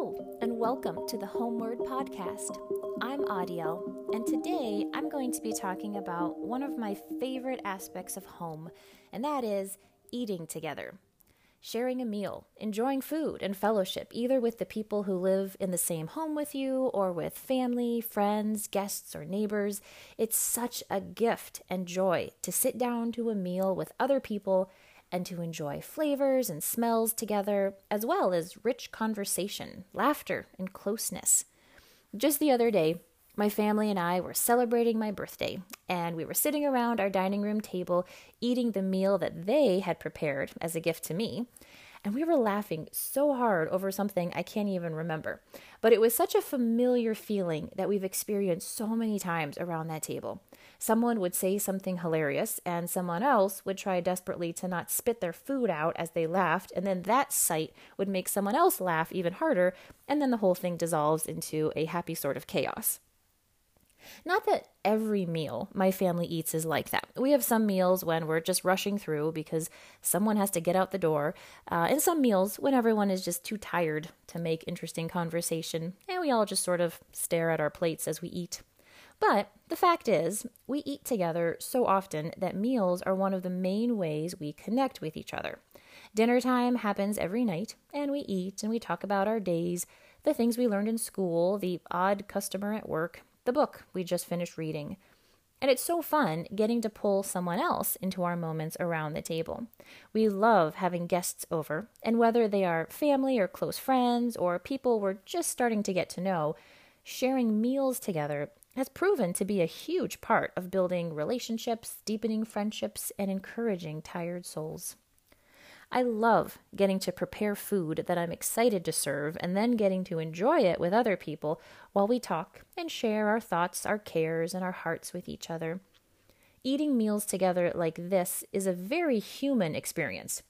Hello, and welcome to the Homeward Podcast. I'm Audiel, and today I'm going to be talking about one of my favorite aspects of home, and that is eating together. Sharing a meal, enjoying food and fellowship, either with the people who live in the same home with you or with family, friends, guests, or neighbors. It's such a gift and joy to sit down to a meal with other people and to enjoy flavors and smells together, as well as rich conversation, laughter, and closeness. Just the other day, my family and I were celebrating my birthday, and we were sitting around our dining room table eating the meal that they had prepared as a gift to me and we were laughing so hard over something I can't even remember. But it was such a familiar feeling that we've experienced so many times around that table. Someone would say something hilarious, and someone else would try desperately to not spit their food out as they laughed, and then that sight would make someone else laugh even harder, and then the whole thing dissolves into a happy sort of chaos. Not that every meal my family eats is like that. We have some meals when we're just rushing through because someone has to get out the door, uh, and some meals when everyone is just too tired to make interesting conversation, and we all just sort of stare at our plates as we eat. But the fact is, we eat together so often that meals are one of the main ways we connect with each other. Dinner time happens every night, and we eat and we talk about our days, the things we learned in school, the odd customer at work, the book we just finished reading. And it's so fun getting to pull someone else into our moments around the table. We love having guests over, and whether they are family or close friends or people we're just starting to get to know, sharing meals together has proven to be a huge part of building relationships, deepening friendships, and encouraging tired souls. I love getting to prepare food that I'm excited to serve and then getting to enjoy it with other people while we talk and share our thoughts, our cares, and our hearts with each other. Eating meals together like this is a very human experience.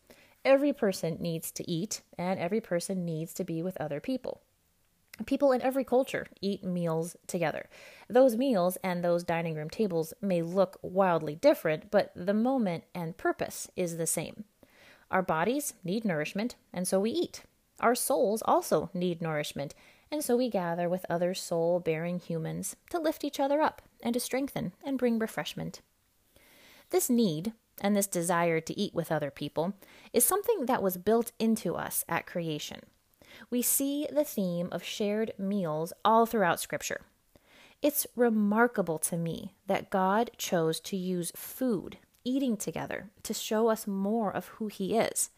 Every person needs to eat, and every person needs to be with other people. People in every culture eat meals together. Those meals and those dining room tables may look wildly different, but the moment and purpose is the same. Our bodies need nourishment, and so we eat. Our souls also need nourishment, and so we gather with other soul bearing humans to lift each other up and to strengthen and bring refreshment. This need and this desire to eat with other people is something that was built into us at creation. We see the theme of shared meals all throughout Scripture. It's remarkable to me that God chose to use food eating together to show us more of who He is.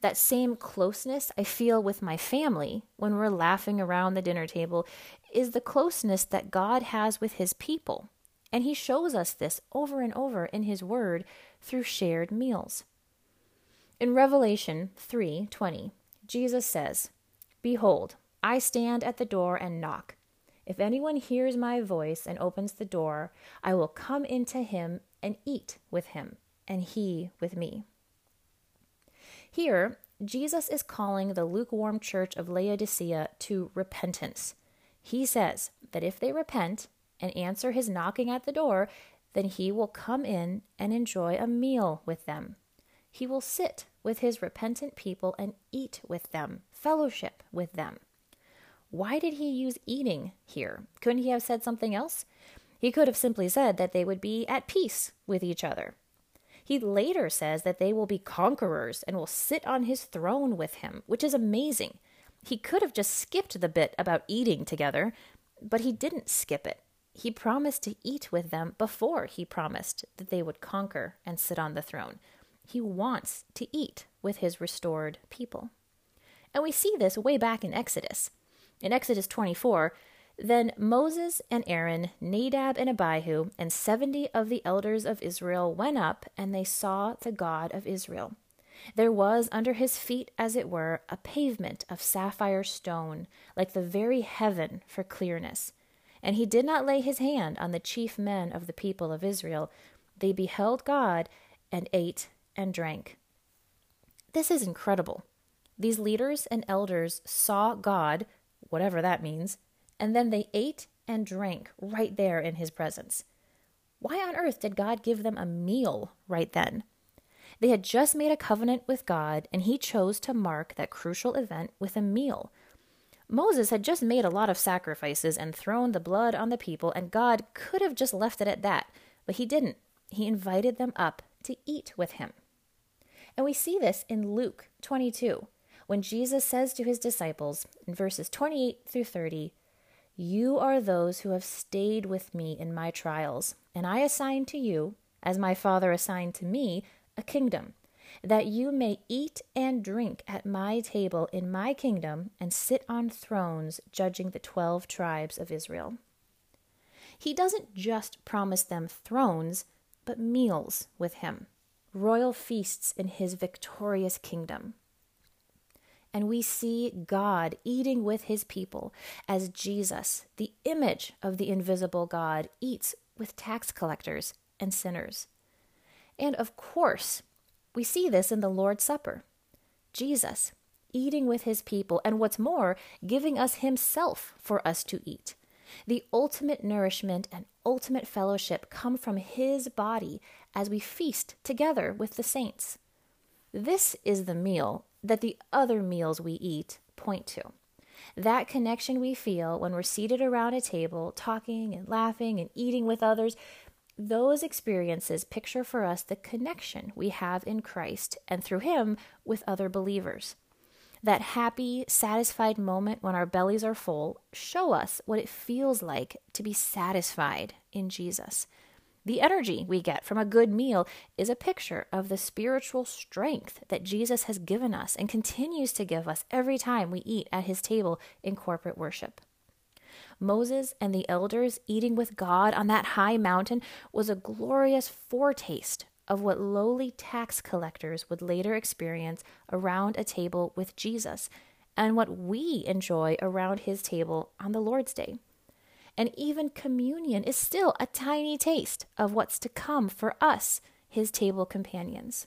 That same closeness I feel with my family when we're laughing around the dinner table is the closeness that God has with His people. And He shows us this over and over in His Word through shared meals. In Revelation 3:20, Jesus says, "Behold, I stand at the door and knock. If anyone hears my voice and opens the door, I will come into him and eat with him, and he with me. Here, Jesus is calling the lukewarm church of Laodicea to repentance. He says that if they repent and answer his knocking at the door, then he will come in and enjoy a meal with them. He will sit with his repentant people and eat with them, fellowship with them. Why did he use eating here? Couldn't he have said something else? He could have simply said that they would be at peace with each other. He later says that they will be conquerors and will sit on his throne with him, which is amazing. He could have just skipped the bit about eating together, but he didn't skip it. He promised to eat with them before he promised that they would conquer and sit on the throne. He wants to eat with his restored people. And we see this way back in Exodus. In Exodus 24, then Moses and Aaron, Nadab and Abihu, and seventy of the elders of Israel went up, and they saw the God of Israel. There was under his feet, as it were, a pavement of sapphire stone, like the very heaven for clearness. And he did not lay his hand on the chief men of the people of Israel. They beheld God and ate and drank. This is incredible. These leaders and elders saw God, whatever that means, and then they ate and drank right there in his presence. Why on earth did God give them a meal right then? They had just made a covenant with God, and he chose to mark that crucial event with a meal. Moses had just made a lot of sacrifices and thrown the blood on the people, and God could have just left it at that, but he didn't. He invited them up to eat with him. And we see this in Luke 22, when Jesus says to his disciples in verses 28 through 30, You are those who have stayed with me in my trials, and I assign to you, as my Father assigned to me, a kingdom that you may eat and drink at my table in my kingdom and sit on thrones judging the twelve tribes of Israel. He doesn't just promise them thrones, but meals with him, royal feasts in his victorious kingdom. And we see God eating with his people as Jesus, the image of the invisible God, eats with tax collectors and sinners. And of course, we see this in the Lord's Supper. Jesus eating with his people, and what's more, giving us himself for us to eat. The ultimate nourishment and ultimate fellowship come from his body as we feast together with the saints. This is the meal that the other meals we eat point to. That connection we feel when we're seated around a table, talking and laughing and eating with others, those experiences picture for us the connection we have in Christ and through Him with other believers. That happy, satisfied moment when our bellies are full show us what it feels like to be satisfied in Jesus. The energy we get from a good meal is a picture of the spiritual strength that Jesus has given us and continues to give us every time we eat at his table in corporate worship. Moses and the elders eating with God on that high mountain was a glorious foretaste of what lowly tax collectors would later experience around a table with Jesus and what we enjoy around his table on the Lord's Day. And even communion is still a tiny taste of what's to come for us, his table companions.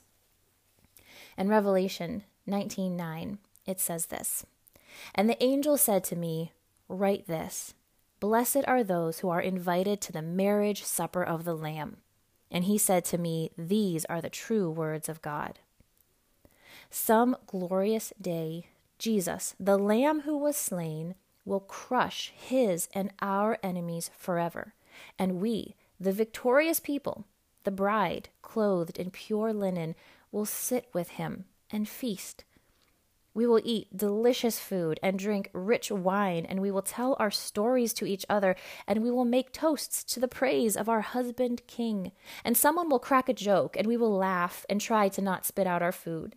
In Revelation 19:9, it says this: And the angel said to me, Write this Blessed are those who are invited to the marriage supper of the Lamb. And he said to me, These are the true words of God. Some glorious day, Jesus, the Lamb who was slain, will crush his and our enemies forever. And we, the victorious people, the bride, clothed in pure linen, will sit with him and feast we will eat delicious food and drink rich wine, and we will tell our stories to each other, and we will make toasts to the praise of our husband king. And someone will crack a joke, and we will laugh and try to not spit out our food.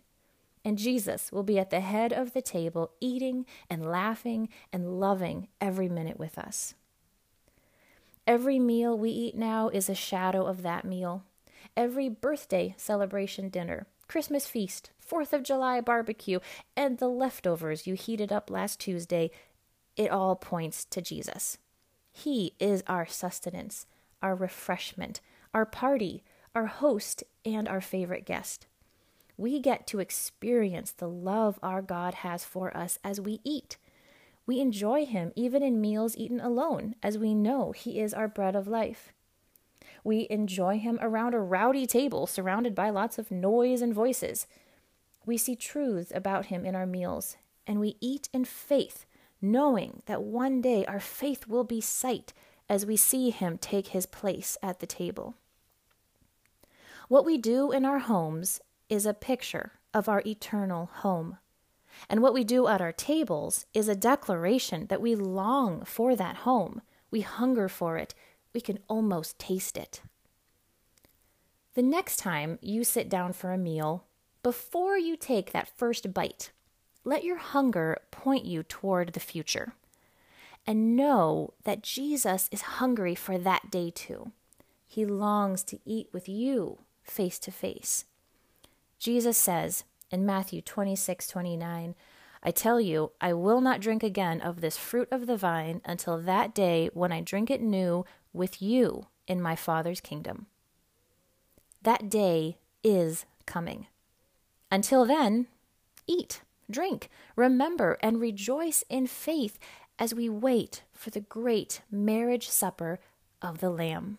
And Jesus will be at the head of the table, eating and laughing and loving every minute with us. Every meal we eat now is a shadow of that meal. Every birthday celebration dinner, Christmas feast, Fourth of July barbecue, and the leftovers you heated up last Tuesday, it all points to Jesus. He is our sustenance, our refreshment, our party, our host, and our favorite guest. We get to experience the love our God has for us as we eat. We enjoy Him even in meals eaten alone, as we know He is our bread of life. We enjoy Him around a rowdy table surrounded by lots of noise and voices. We see truths about him in our meals, and we eat in faith, knowing that one day our faith will be sight as we see him take his place at the table. What we do in our homes is a picture of our eternal home. And what we do at our tables is a declaration that we long for that home. We hunger for it. We can almost taste it. The next time you sit down for a meal, before you take that first bite, let your hunger point you toward the future. And know that Jesus is hungry for that day too. He longs to eat with you face to face. Jesus says in Matthew 26 29, I tell you, I will not drink again of this fruit of the vine until that day when I drink it new with you in my Father's kingdom. That day is coming. Until then, eat, drink, remember, and rejoice in faith as we wait for the great marriage supper of the Lamb.